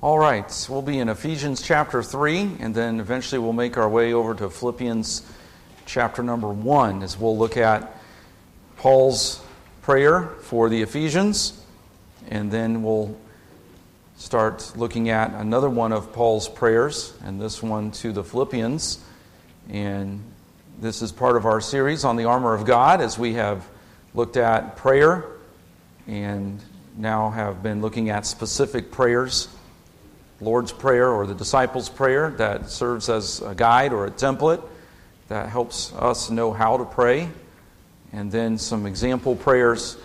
All right, we'll be in Ephesians chapter 3, and then eventually we'll make our way over to Philippians chapter number 1 as we'll look at Paul's prayer for the Ephesians, and then we'll start looking at another one of Paul's prayers, and this one to the Philippians. And this is part of our series on the armor of God as we have looked at prayer and now have been looking at specific prayers. Lord's Prayer or the Disciples' Prayer that serves as a guide or a template that helps us know how to pray. And then some example prayers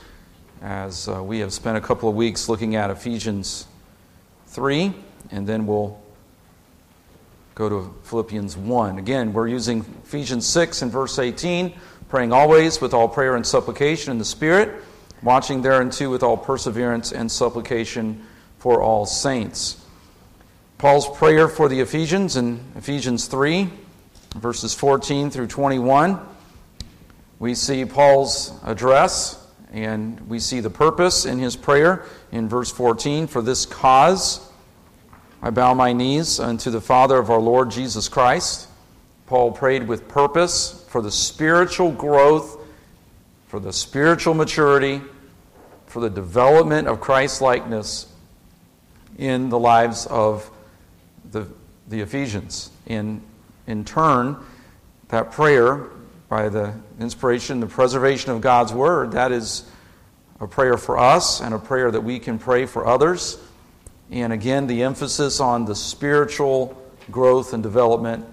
as uh, we have spent a couple of weeks looking at Ephesians 3, and then we'll go to Philippians 1. Again, we're using Ephesians 6 and verse 18, praying always with all prayer and supplication in the Spirit, watching thereunto with all perseverance and supplication for all saints. Paul's prayer for the Ephesians in Ephesians 3, verses 14 through 21. We see Paul's address and we see the purpose in his prayer in verse 14 For this cause I bow my knees unto the Father of our Lord Jesus Christ. Paul prayed with purpose for the spiritual growth, for the spiritual maturity, for the development of Christ likeness in the lives of the, the Ephesians. In, in turn, that prayer, by the inspiration, the preservation of God's Word, that is a prayer for us and a prayer that we can pray for others. And again, the emphasis on the spiritual growth and development,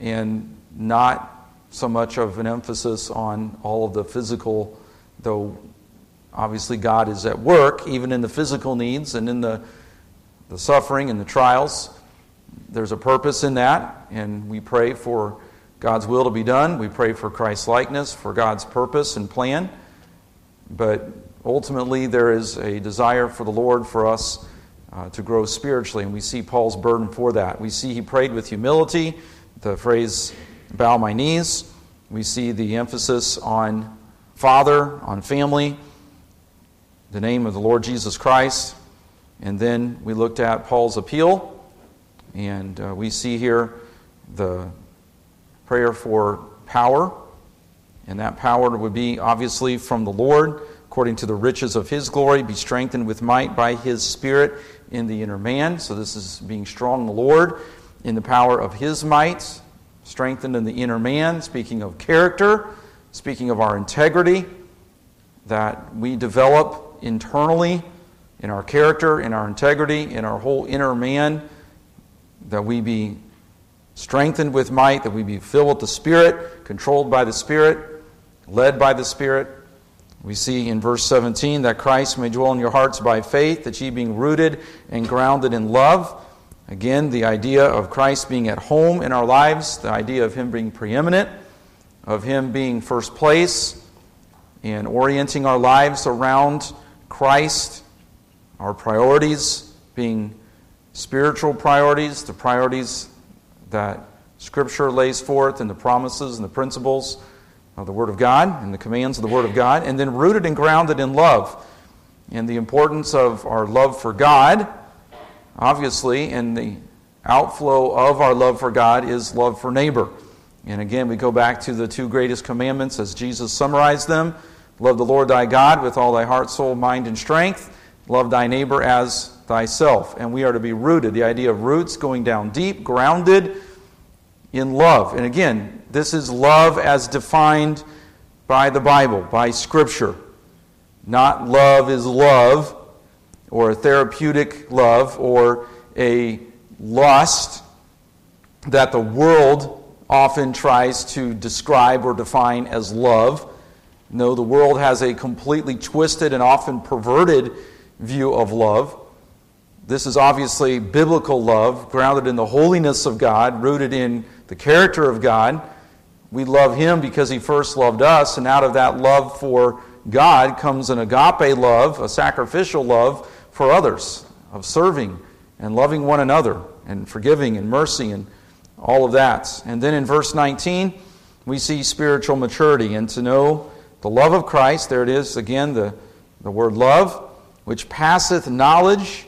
and not so much of an emphasis on all of the physical, though obviously God is at work, even in the physical needs and in the, the suffering and the trials there's a purpose in that, and we pray for God's will to be done. We pray for Christ's likeness, for God's purpose and plan. But ultimately, there is a desire for the Lord for us uh, to grow spiritually, and we see Paul's burden for that. We see he prayed with humility, the phrase, bow my knees. We see the emphasis on Father, on family, the name of the Lord Jesus Christ. And then we looked at Paul's appeal and uh, we see here the prayer for power. And that power would be obviously from the Lord, according to the riches of his glory, be strengthened with might by his Spirit in the inner man. So this is being strong in the Lord, in the power of his might, strengthened in the inner man, speaking of character, speaking of our integrity, that we develop internally in our character, in our integrity, in our whole inner man that we be strengthened with might, that we be filled with the Spirit, controlled by the Spirit, led by the Spirit. We see in verse 17 that Christ may dwell in your hearts by faith, that ye being rooted and grounded in love. Again, the idea of Christ being at home in our lives, the idea of Him being preeminent, of Him being first place, and orienting our lives around Christ, our priorities being spiritual priorities, the priorities that Scripture lays forth, and the promises and the principles of the Word of God and the commands of the Word of God, and then rooted and grounded in love. And the importance of our love for God, obviously, and the outflow of our love for God is love for neighbor. And again, we go back to the two greatest commandments as Jesus summarized them love the Lord thy God with all thy heart, soul, mind, and strength, love thy neighbor as thyself. And we are to be rooted. The idea of roots going down deep, grounded in love. And again, this is love as defined by the Bible, by Scripture. Not love is love, or a therapeutic love, or a lust that the world often tries to describe or define as love. No, the world has a completely twisted and often perverted view of love. This is obviously biblical love, grounded in the holiness of God, rooted in the character of God. We love Him because He first loved us, and out of that love for God comes an agape love, a sacrificial love for others, of serving and loving one another, and forgiving and mercy and all of that. And then in verse 19, we see spiritual maturity and to know the love of Christ. There it is again, the, the word love, which passeth knowledge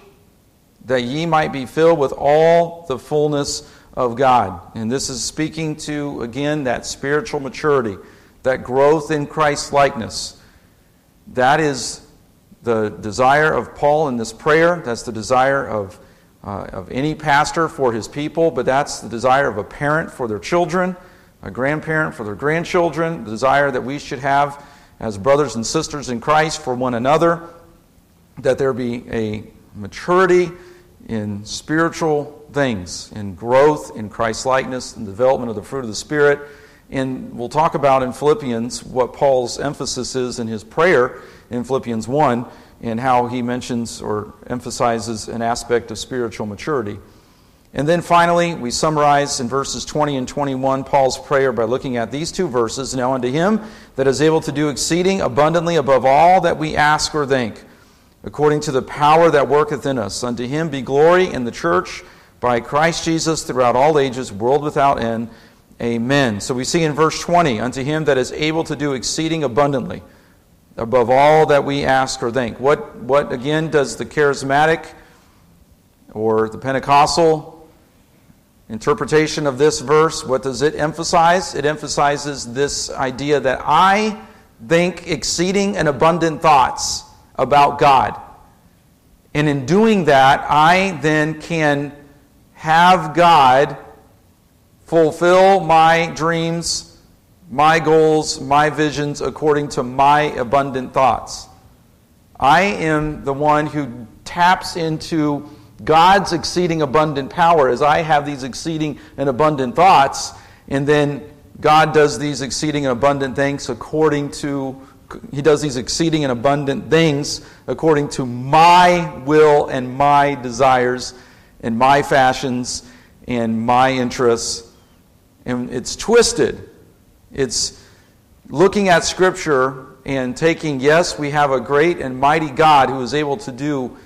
that ye might be filled with all the fullness of God. And this is speaking to, again, that spiritual maturity, that growth in Christ's likeness. That is the desire of Paul in this prayer. That's the desire of, uh, of any pastor for his people, but that's the desire of a parent for their children, a grandparent for their grandchildren, the desire that we should have as brothers and sisters in Christ for one another, that there be a maturity in spiritual things, in growth in Christ likeness, and development of the fruit of the Spirit. And we'll talk about in Philippians what Paul's emphasis is in his prayer in Philippians 1 and how he mentions or emphasizes an aspect of spiritual maturity. And then finally, we summarize in verses 20 and 21 Paul's prayer by looking at these two verses. Now, unto him that is able to do exceeding abundantly above all that we ask or think according to the power that worketh in us. Unto him be glory in the church by Christ Jesus throughout all ages, world without end. Amen. So we see in verse 20, unto him that is able to do exceeding abundantly above all that we ask or think. What, what again does the charismatic or the Pentecostal interpretation of this verse, what does it emphasize? It emphasizes this idea that I think exceeding and abundant thoughts about God. And in doing that, I then can have God fulfill my dreams, my goals, my visions according to my abundant thoughts. I am the one who taps into God's exceeding abundant power as I have these exceeding and abundant thoughts, and then God does these exceeding and abundant things according to he does these exceeding and abundant things according to my will and my desires and my fashions and my interests. And it's twisted. It's looking at Scripture and taking, yes, we have a great and mighty God who is able to do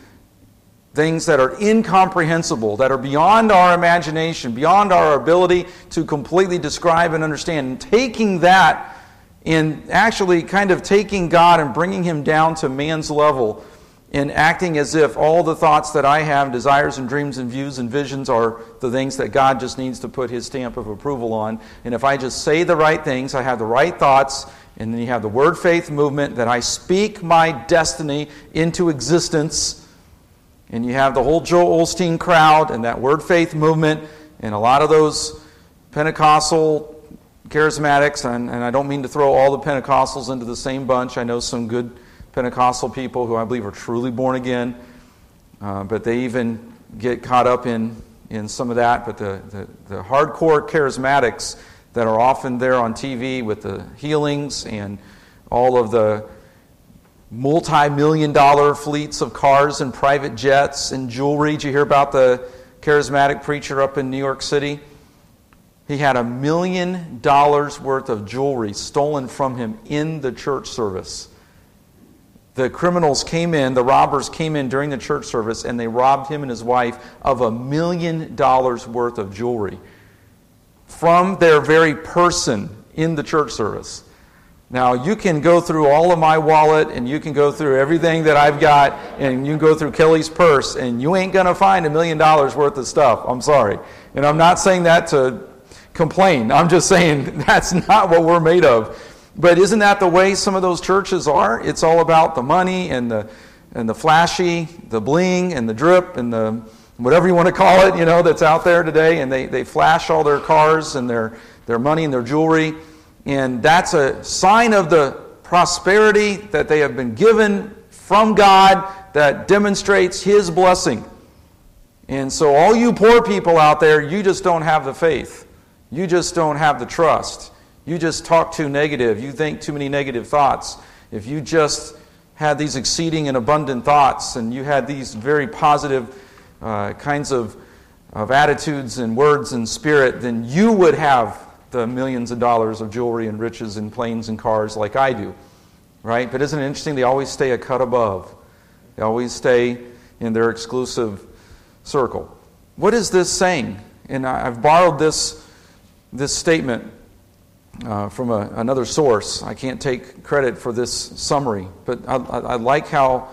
things that are incomprehensible, that are beyond our imagination, beyond our ability to completely describe and understand. And taking that in actually kind of taking God and bringing him down to man's level and acting as if all the thoughts that I have, desires and dreams and views and visions, are the things that God just needs to put his stamp of approval on. And if I just say the right things, I have the right thoughts, and then you have the word faith movement that I speak my destiny into existence. And you have the whole Joel Osteen crowd and that word faith movement, and a lot of those Pentecostal charismatics, and, and I don't mean to throw all the Pentecostals into the same bunch. I know some good Pentecostal people who I believe are truly born again, uh, but they even get caught up in, in some of that. But the, the, the hardcore charismatics that are often there on TV with the healings and all of the multi million dollar fleets of cars and private jets and jewelry. Did you hear about the charismatic preacher up in New York City? He had a million dollars worth of jewelry stolen from him in the church service. The criminals came in, the robbers came in during the church service, and they robbed him and his wife of a million dollars worth of jewelry from their very person in the church service. Now, you can go through all of my wallet and you can go through everything that I've got and you can go through Kelly's purse and you ain't going to find a million dollars worth of stuff. I'm sorry. And I'm not saying that to complain. I'm just saying that's not what we're made of. But isn't that the way some of those churches are? It's all about the money and the and the flashy, the bling and the drip and the whatever you want to call it, you know, that's out there today. And they, they flash all their cars and their, their money and their jewelry. And that's a sign of the prosperity that they have been given from God that demonstrates His blessing. And so, all you poor people out there, you just don't have the faith. You just don't have the trust. You just talk too negative. You think too many negative thoughts. If you just had these exceeding and abundant thoughts and you had these very positive uh, kinds of, of attitudes and words and spirit, then you would have the millions of dollars of jewelry and riches and planes and cars like I do. Right? But isn't it interesting? They always stay a cut above, they always stay in their exclusive circle. What is this saying? And I've borrowed this this statement uh, from a, another source. I can't take credit for this summary, but I, I, I like how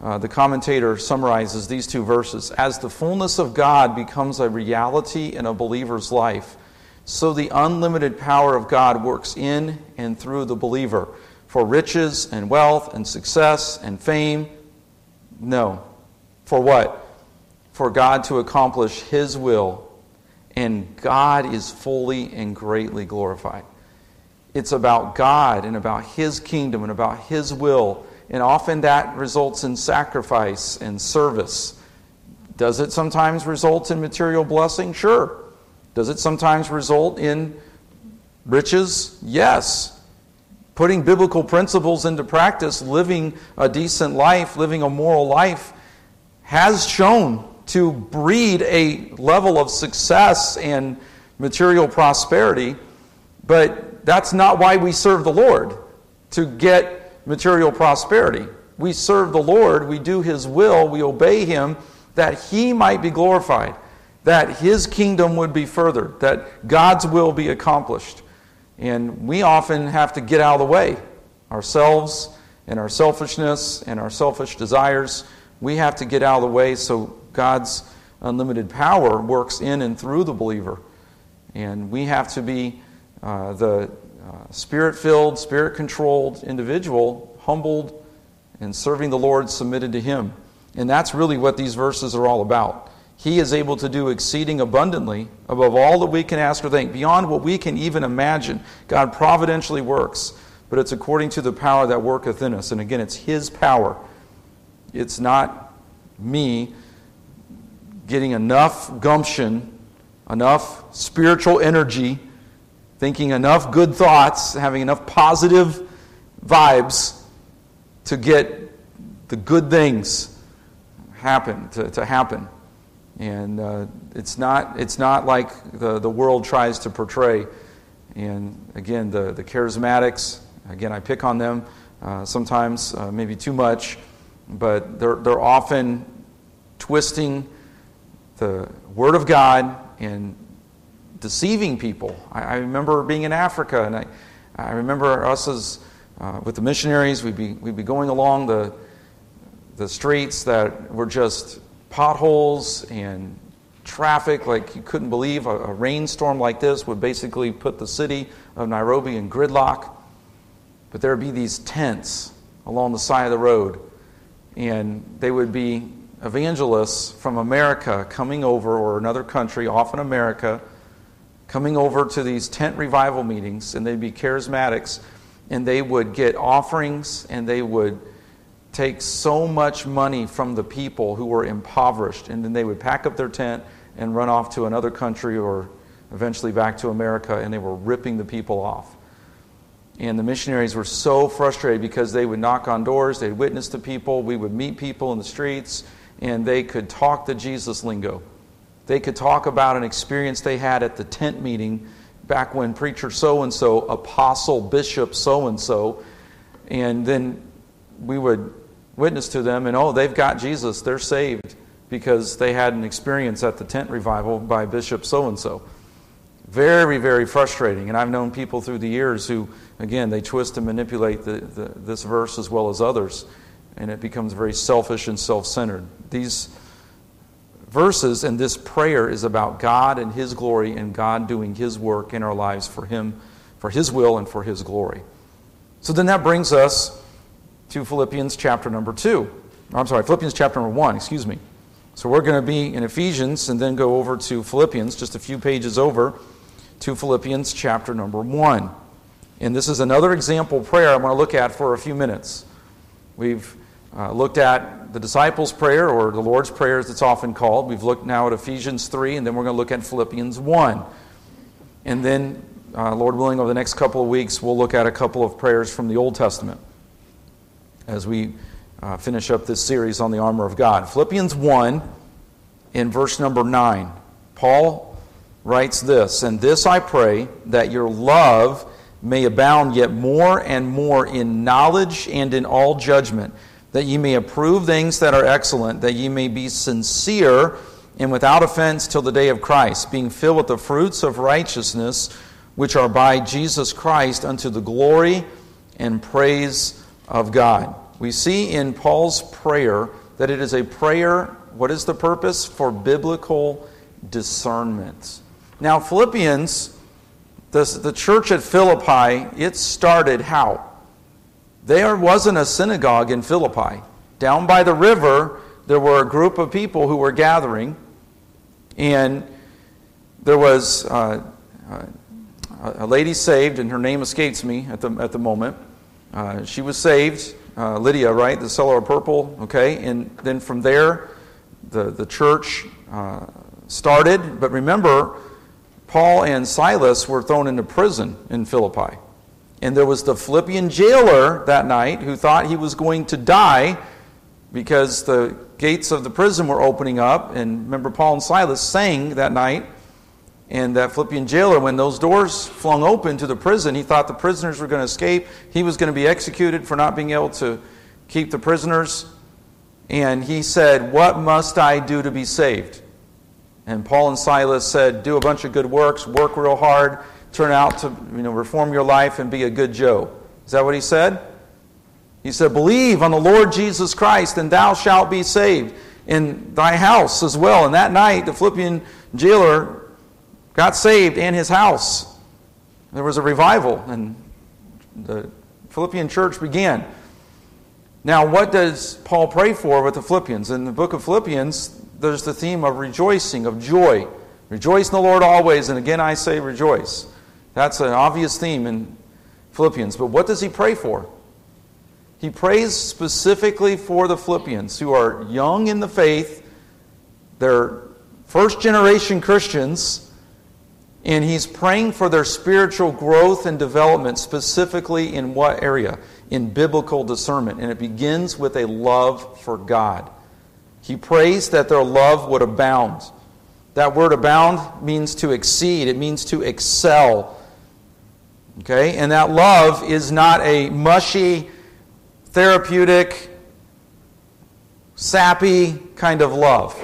uh, the commentator summarizes these two verses As the fullness of God becomes a reality in a believer's life, so the unlimited power of God works in and through the believer for riches and wealth and success and fame. No. For what? For God to accomplish His will, and God is fully and greatly glorified. It's about God and about His kingdom and about His will and often that results in sacrifice and service. Does it sometimes result in material blessing? Sure. Does it sometimes result in riches? Yes. Putting biblical principles into practice, living a decent life, living a moral life, has shown to breed a level of success and material prosperity. But that's not why we serve the Lord, to get material prosperity. We serve the Lord, we do His will, we obey Him that He might be glorified, that His kingdom would be furthered, that God's will be accomplished. And we often have to get out of the way. Ourselves and our selfishness and our selfish desires, we have to get out of the way so God's unlimited power works in and through the believer. And we have to be uh, the uh, spirit filled, spirit controlled individual, humbled and serving the Lord, submitted to Him. And that's really what these verses are all about. He is able to do exceeding abundantly above all that we can ask or think, beyond what we can even imagine. God providentially works, but it's according to the power that worketh in us. And again, it's His power. It's not me getting enough gumption, enough spiritual energy thinking enough good thoughts, having enough positive vibes to get the good things happen to, to happen. And uh, it's, not, it's not like the, the world tries to portray. And again, the, the charismatics, again, I pick on them uh, sometimes, uh, maybe too much, but they're, they're often twisting the Word of God and deceiving people. I, I, remember being in Africa, and I, I remember us as uh, with the missionaries, we'd be, we'd be going along the, the streets that were just potholes and traffic like you couldn't believe. A, a rainstorm like this would basically put the city of Nairobi in gridlock. But there would be these tents along the side of the road, and they would be evangelists from America coming over, or another country, often America, coming over to these tent revival meetings, and they'd be charismatics, and they would get offerings, and they would take so much money from the people who were impoverished, and then they would pack up their tent and run off to another country or eventually back to America, and they were ripping the people off. And the missionaries were so frustrated because they would knock on doors, they'd witness to people, we would meet people in the streets, and they could talk the Jesus lingo. They could talk about an experience they had at the tent meeting back when preacher so and so, apostle, bishop so and so, and then we would witness to them, and oh, they've got Jesus, they're saved because they had an experience at the tent revival by Bishop so and so. Very, very frustrating. And I've known people through the years who, again, they twist and manipulate the, the, this verse as well as others, and it becomes very selfish and self centered. These verses and this prayer is about God and His glory and God doing His work in our lives for Him, for His will and for His glory. So then that brings us to Philippians chapter number 2. I'm sorry, Philippians chapter number 1, excuse me. So we're going to be in Ephesians and then go over to Philippians, just a few pages over to Philippians chapter number 1. And this is another example prayer I'm going to look at for a few minutes. We've uh, looked at the disciples' prayer, or the Lord's Prayer as it's often called. We've looked now at Ephesians 3, and then we're going to look at Philippians 1. And then, uh, Lord willing, over the next couple of weeks, we'll look at a couple of prayers from the Old Testament as we uh, finish up this series on the armor of God. Philippians 1, in verse number 9, Paul writes this And this I pray, that your love may abound yet more and more in knowledge and in all judgment that ye may approve things that are excellent, that ye may be sincere and without offense till the day of Christ, being filled with the fruits of righteousness, which are by Jesus Christ unto the glory and praise of God. we see in Paul's prayer that it is a prayer, what is the purpose? For biblical discernment. Now, Philippians, the, the church at Philippi, it started how? There wasn't a synagogue in Philippi. Down by the river, there were a group of people who were gathering, and there was uh, uh, a lady saved, and her name escapes me at the, at the moment. Uh, she was saved, uh, Lydia, right? The seller of purple, okay? And then from there, the, the church uh, started. But remember, Paul and Silas were thrown into prison in Philippi. And there was the Philippian jailer that night who thought he was going to die because the gates of the prison were opening up. And remember, Paul and Silas sang that night. And that Philippian jailer, when those doors flung open to the prison, he thought the prisoners were going to escape. He was going to be executed for not being able to keep the prisoners. And he said, What must I do to be saved? And Paul and Silas said, Do a bunch of good works, work real hard, turn out to you know, reform your life and be a good Joe. Is that what he said? He said, Believe on the Lord Jesus Christ, and thou shalt be saved in thy house as well. And that night, the Philippian jailer got saved and his house. There was a revival, and the Philippian church began. Now, what does Paul pray for with the Philippians? In the book of Philippians, there's the theme of rejoicing, of joy. Rejoice in the Lord always, and again I say rejoice. That's an obvious theme in Philippians. But what does he pray for? He prays specifically for the Philippians who are young in the faith, they're first generation Christians and he's praying for their spiritual growth and development, specifically in what area? In biblical discernment. And it begins with a love for God. He prays that their love would abound. That word abound means to exceed, it means to excel. Okay? And that love is not a mushy, therapeutic, sappy kind of love.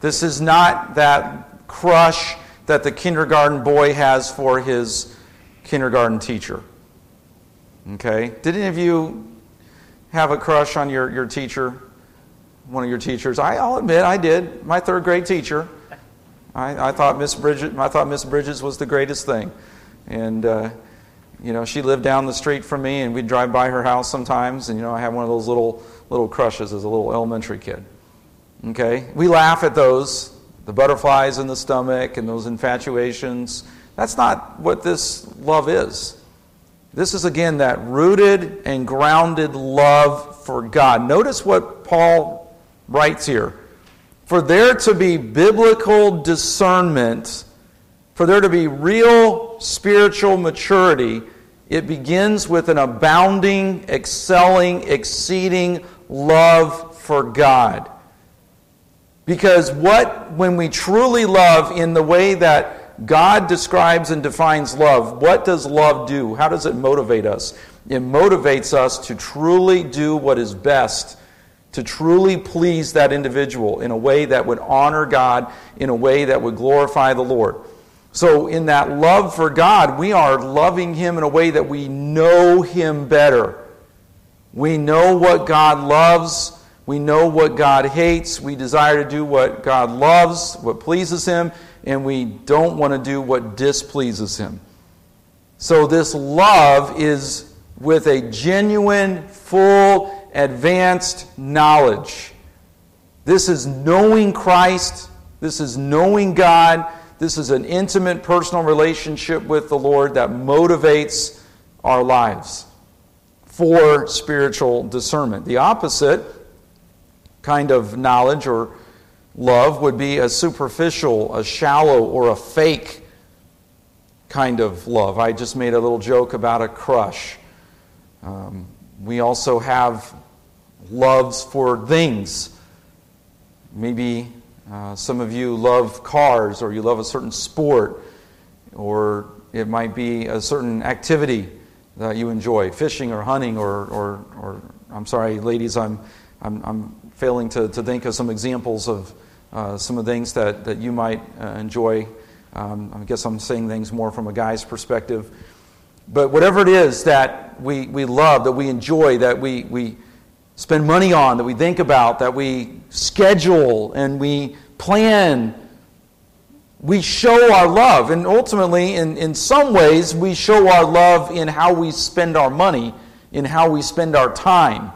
This is not that crush that the kindergarten boy has for his kindergarten teacher. Okay? Did any of you have a crush on your, your teacher? One of your teachers? I, will admit I did. My third grade teacher. I, I thought Miss Bridget. I thought Miss Bridges was the greatest thing, and uh, you know she lived down the street from me, and we'd drive by her house sometimes, and you know I had one of those little little crushes as a little elementary kid. Okay, we laugh at those the butterflies in the stomach and those infatuations. That's not what this love is. This is, again, that rooted and grounded love for God. Notice what Paul writes here. For there to be biblical discernment, for there to be real spiritual maturity, it begins with an abounding, excelling, exceeding love for God. Because what, when we truly love in the way that God describes and defines love, what does love do? How does it motivate us? It motivates us to truly do what is best, to truly please that individual in a way that would honor God, in a way that would glorify the Lord. So, in that love for God, we are loving Him in a way that we know Him better. We know what God loves. We know what God hates. We desire to do what God loves, what pleases Him, and we don't want to do what displeases Him. So, this love is with a genuine, full, advanced knowledge. This is knowing Christ. This is knowing God. This is an intimate personal relationship with the Lord that motivates our lives for spiritual discernment. The opposite kind of knowledge or love would be a superficial, a shallow, or a fake kind of love. I just made a little joke about a crush. Um, we also have loves for things. Maybe uh, some of you love cars, or you love a certain sport, or it might be a certain activity that you enjoy, fishing or hunting, or, or, or I'm sorry, ladies, I'm, I'm, I'm failing to, to think of some examples of uh, some of the things that, that you might uh, enjoy. Um, I guess I'm saying things more from a guy's perspective. But whatever it is that we, we love, that we enjoy, that we, we spend money on, that we think about, that we schedule and we plan. We show our love. And ultimately, in, in some ways, we show our love in how we spend our money, in how we spend our time.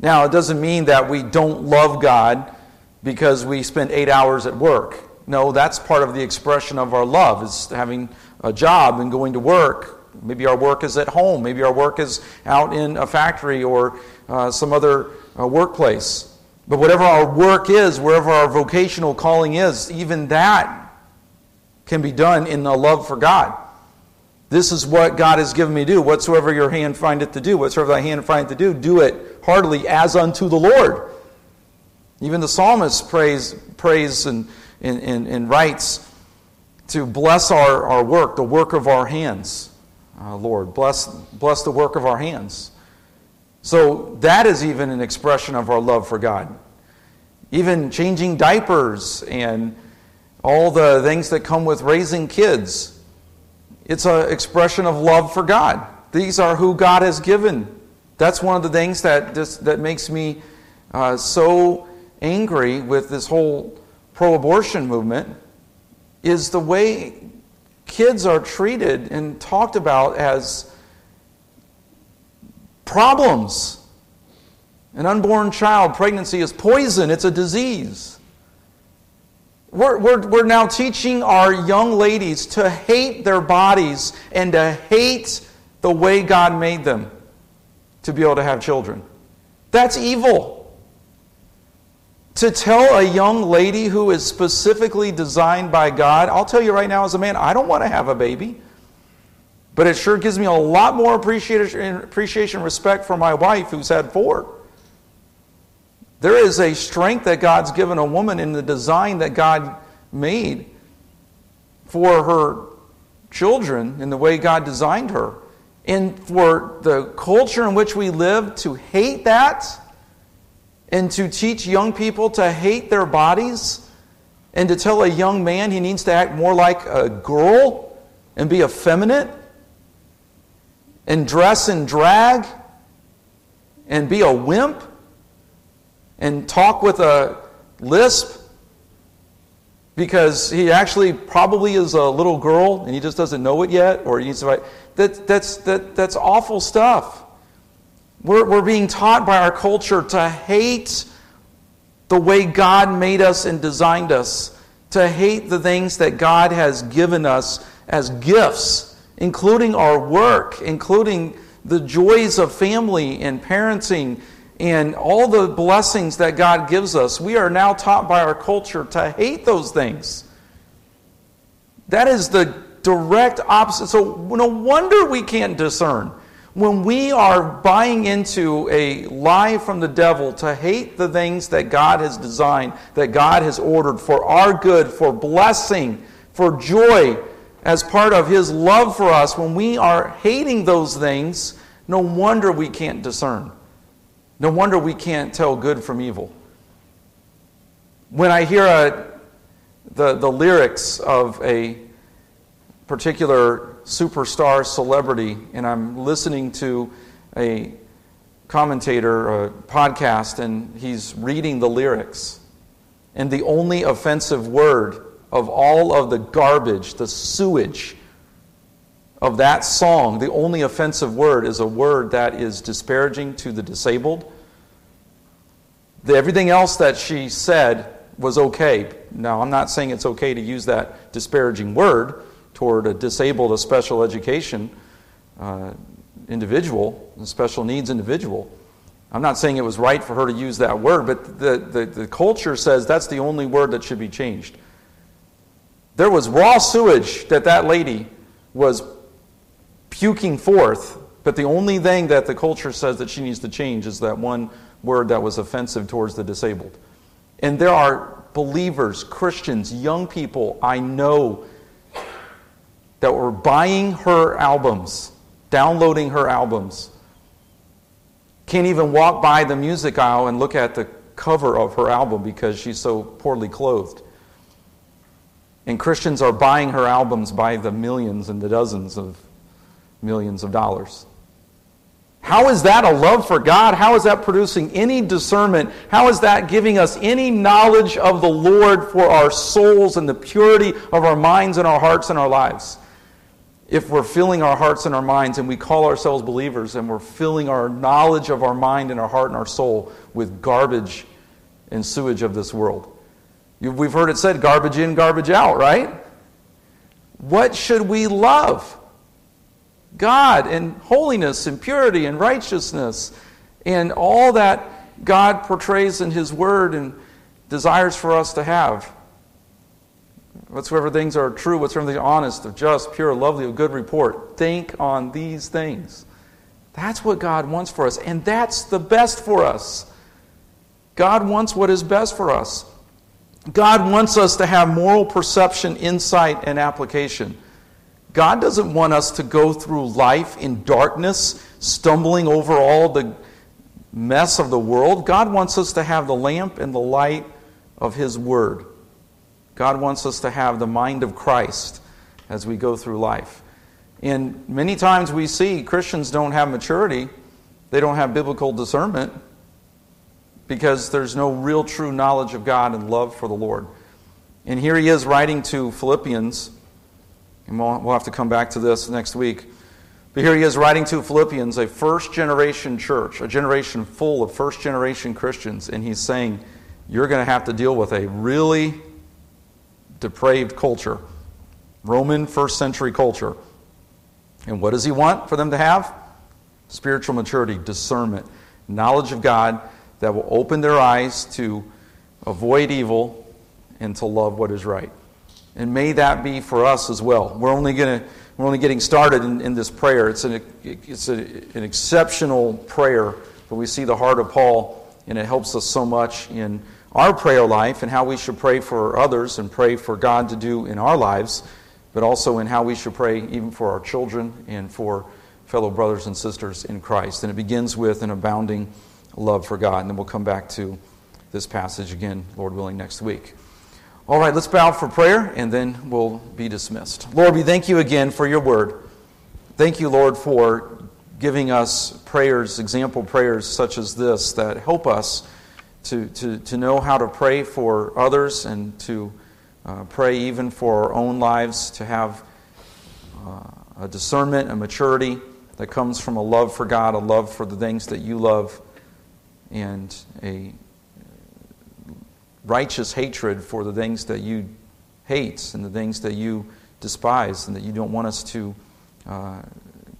Now, it doesn't mean that we don't love God because we spend eight hours at work. No, that's part of the expression of our love, is having a job and going to work. Maybe our work is at home. Maybe our work is out in a factory or uh, some other uh, workplace. But whatever our work is, wherever our vocational calling is, even that can be done in a love for God. This is what God has given me to do. Whatsoever your hand findeth to do, whatsoever thy hand findeth to do, do it heartily as unto the Lord. Even the psalmist prays, prays and, and, and, and writes to bless our, our work, the work of our hands. Uh, Lord, bless, bless the work of our hands. So that is even an expression of our love for God. Even changing diapers and all the things that come with raising kids. It's an expression of love for God. These are who God has given. That's one of the things that, just, that makes me uh, so angry with this whole pro abortion movement is the way kids are treated and talked about as problems. An unborn child, pregnancy is poison, it's a disease. We're, we're, we're now teaching our young ladies to hate their bodies and to hate the way God made them to be able to have children. That's evil to tell a young lady who is specifically designed by God, I'll tell you right now as a man, I don't want to have a baby. But it sure gives me a lot more appreciation, appreciation respect for my wife who's had four. There is a strength that God's given a woman in the design that God made for her children in the way God designed her. And for the culture in which we live to hate that and to teach young people to hate their bodies and to tell a young man he needs to act more like a girl and be effeminate and dress in drag and be a wimp and talk with a lisp because he actually probably is a little girl and he just doesn't know it yet or he needs to that, that's, that, that's awful stuff. We're, we're being taught by our culture to hate the way God made us and designed us, to hate the things that God has given us as gifts, including our work, including the joys of family and parenting and all the blessings that God gives us. We are now taught by our culture to hate those things. That is the direct opposite. So, no wonder we can't discern. When we are buying into a lie from the devil to hate the things that God has designed, that God has ordered for our good, for blessing, for joy, as part of His love for us, when we are hating those things, no wonder we can't discern. No wonder we can't tell good from evil. When I hear a, the, the lyrics of a particular superstar celebrity, and I'm listening to a commentator, a podcast, and he's reading the lyrics. And the only offensive word of all of the garbage, the sewage of that song, the only offensive word is a word that is disparaging to the disabled. The, everything else that she said was okay. Now, I'm not saying it's okay to use that disparaging word, toward a disabled, a special education uh, individual, a special needs individual. I'm not saying it was right for her to use that word, but the, the, the culture says that's the only word that should be changed. There was raw sewage that that lady was puking forth, but the only thing that the culture says that she needs to change is that one word that was offensive towards the disabled. And there are believers, Christians, young people I know that were buying her albums, downloading her albums. Can't even walk by the music aisle and look at the cover of her album because she's so poorly clothed. And Christians are buying her albums by the millions and the dozens of millions of dollars. How is that a love for God? How is that producing any discernment? How is that giving us any knowledge of the Lord for our souls and the purity of our minds and our hearts and our lives? If we're filling our hearts and our minds and we call ourselves believers and we're filling our knowledge of our mind and our heart and our soul with garbage and sewage of this world. We've heard it said garbage in, garbage out, right? What should we love? God and holiness and purity and righteousness and all that God portrays in His Word and desires for us to have. Whatsoever things are true, whatsoever things are honest, of just, pure, lovely, of good report, think on these things. That's what God wants for us, and that's the best for us. God wants what is best for us. God wants us to have moral perception, insight, and application. God doesn't want us to go through life in darkness, stumbling over all the mess of the world. God wants us to have the lamp and the light of His Word. God wants us to have the mind of Christ as we go through life. And many times we see Christians don't have maturity, they don't have biblical discernment because there's no real true knowledge of God and love for the Lord. And here he is writing to Philippians and we'll, we'll have to come back to this next week. But here he is writing to Philippians, a first generation church, a generation full of first generation Christians, and he's saying, You're going to have to deal with a really depraved culture, Roman first century culture. And what does he want for them to have? Spiritual maturity, discernment, knowledge of God that will open their eyes to avoid evil and to love what is right. And may that be for us as well. We're only going to we're only getting started in, in this prayer. It's, an, it's a, an exceptional prayer, but we see the heart of Paul, and it helps us so much in our prayer life and how we should pray for others and pray for God to do in our lives, but also in how we should pray even for our children and for fellow brothers and sisters in Christ. And it begins with an abounding love for God. And then we'll come back to this passage again, Lord willing, next week. All right, let's bow for prayer and then we'll be dismissed. Lord, we thank you again for your word. Thank you, Lord, for giving us prayers, example prayers such as this that help us to, to, to know how to pray for others and to uh, pray even for our own lives, to have uh, a discernment, a maturity that comes from a love for God, a love for the things that you love, and a righteous hatred for the things that you hate and the things that you despise and that you don't want us to uh,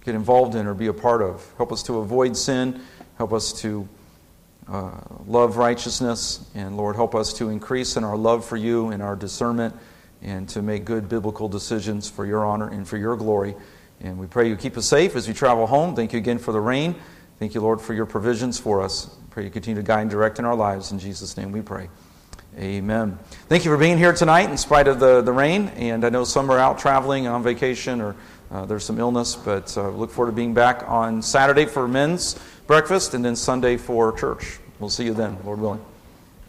get involved in or be a part of. Help us to avoid sin. Help us to uh, love righteousness. And Lord, help us to increase in our love for you and our discernment and to make good biblical decisions for your honor and for your glory. And we pray you keep us safe as we travel home. Thank you again for the rain. Thank you, Lord, for your provisions for us. Pray you continue to guide and direct in our lives. In Jesus' name we pray. Amen. Thank you for being here tonight in spite of the, the rain. And I know some are out traveling on vacation or uh, there's some illness, but uh, look forward to being back on Saturday for men's breakfast and then Sunday for church. We'll see you then, Lord willing.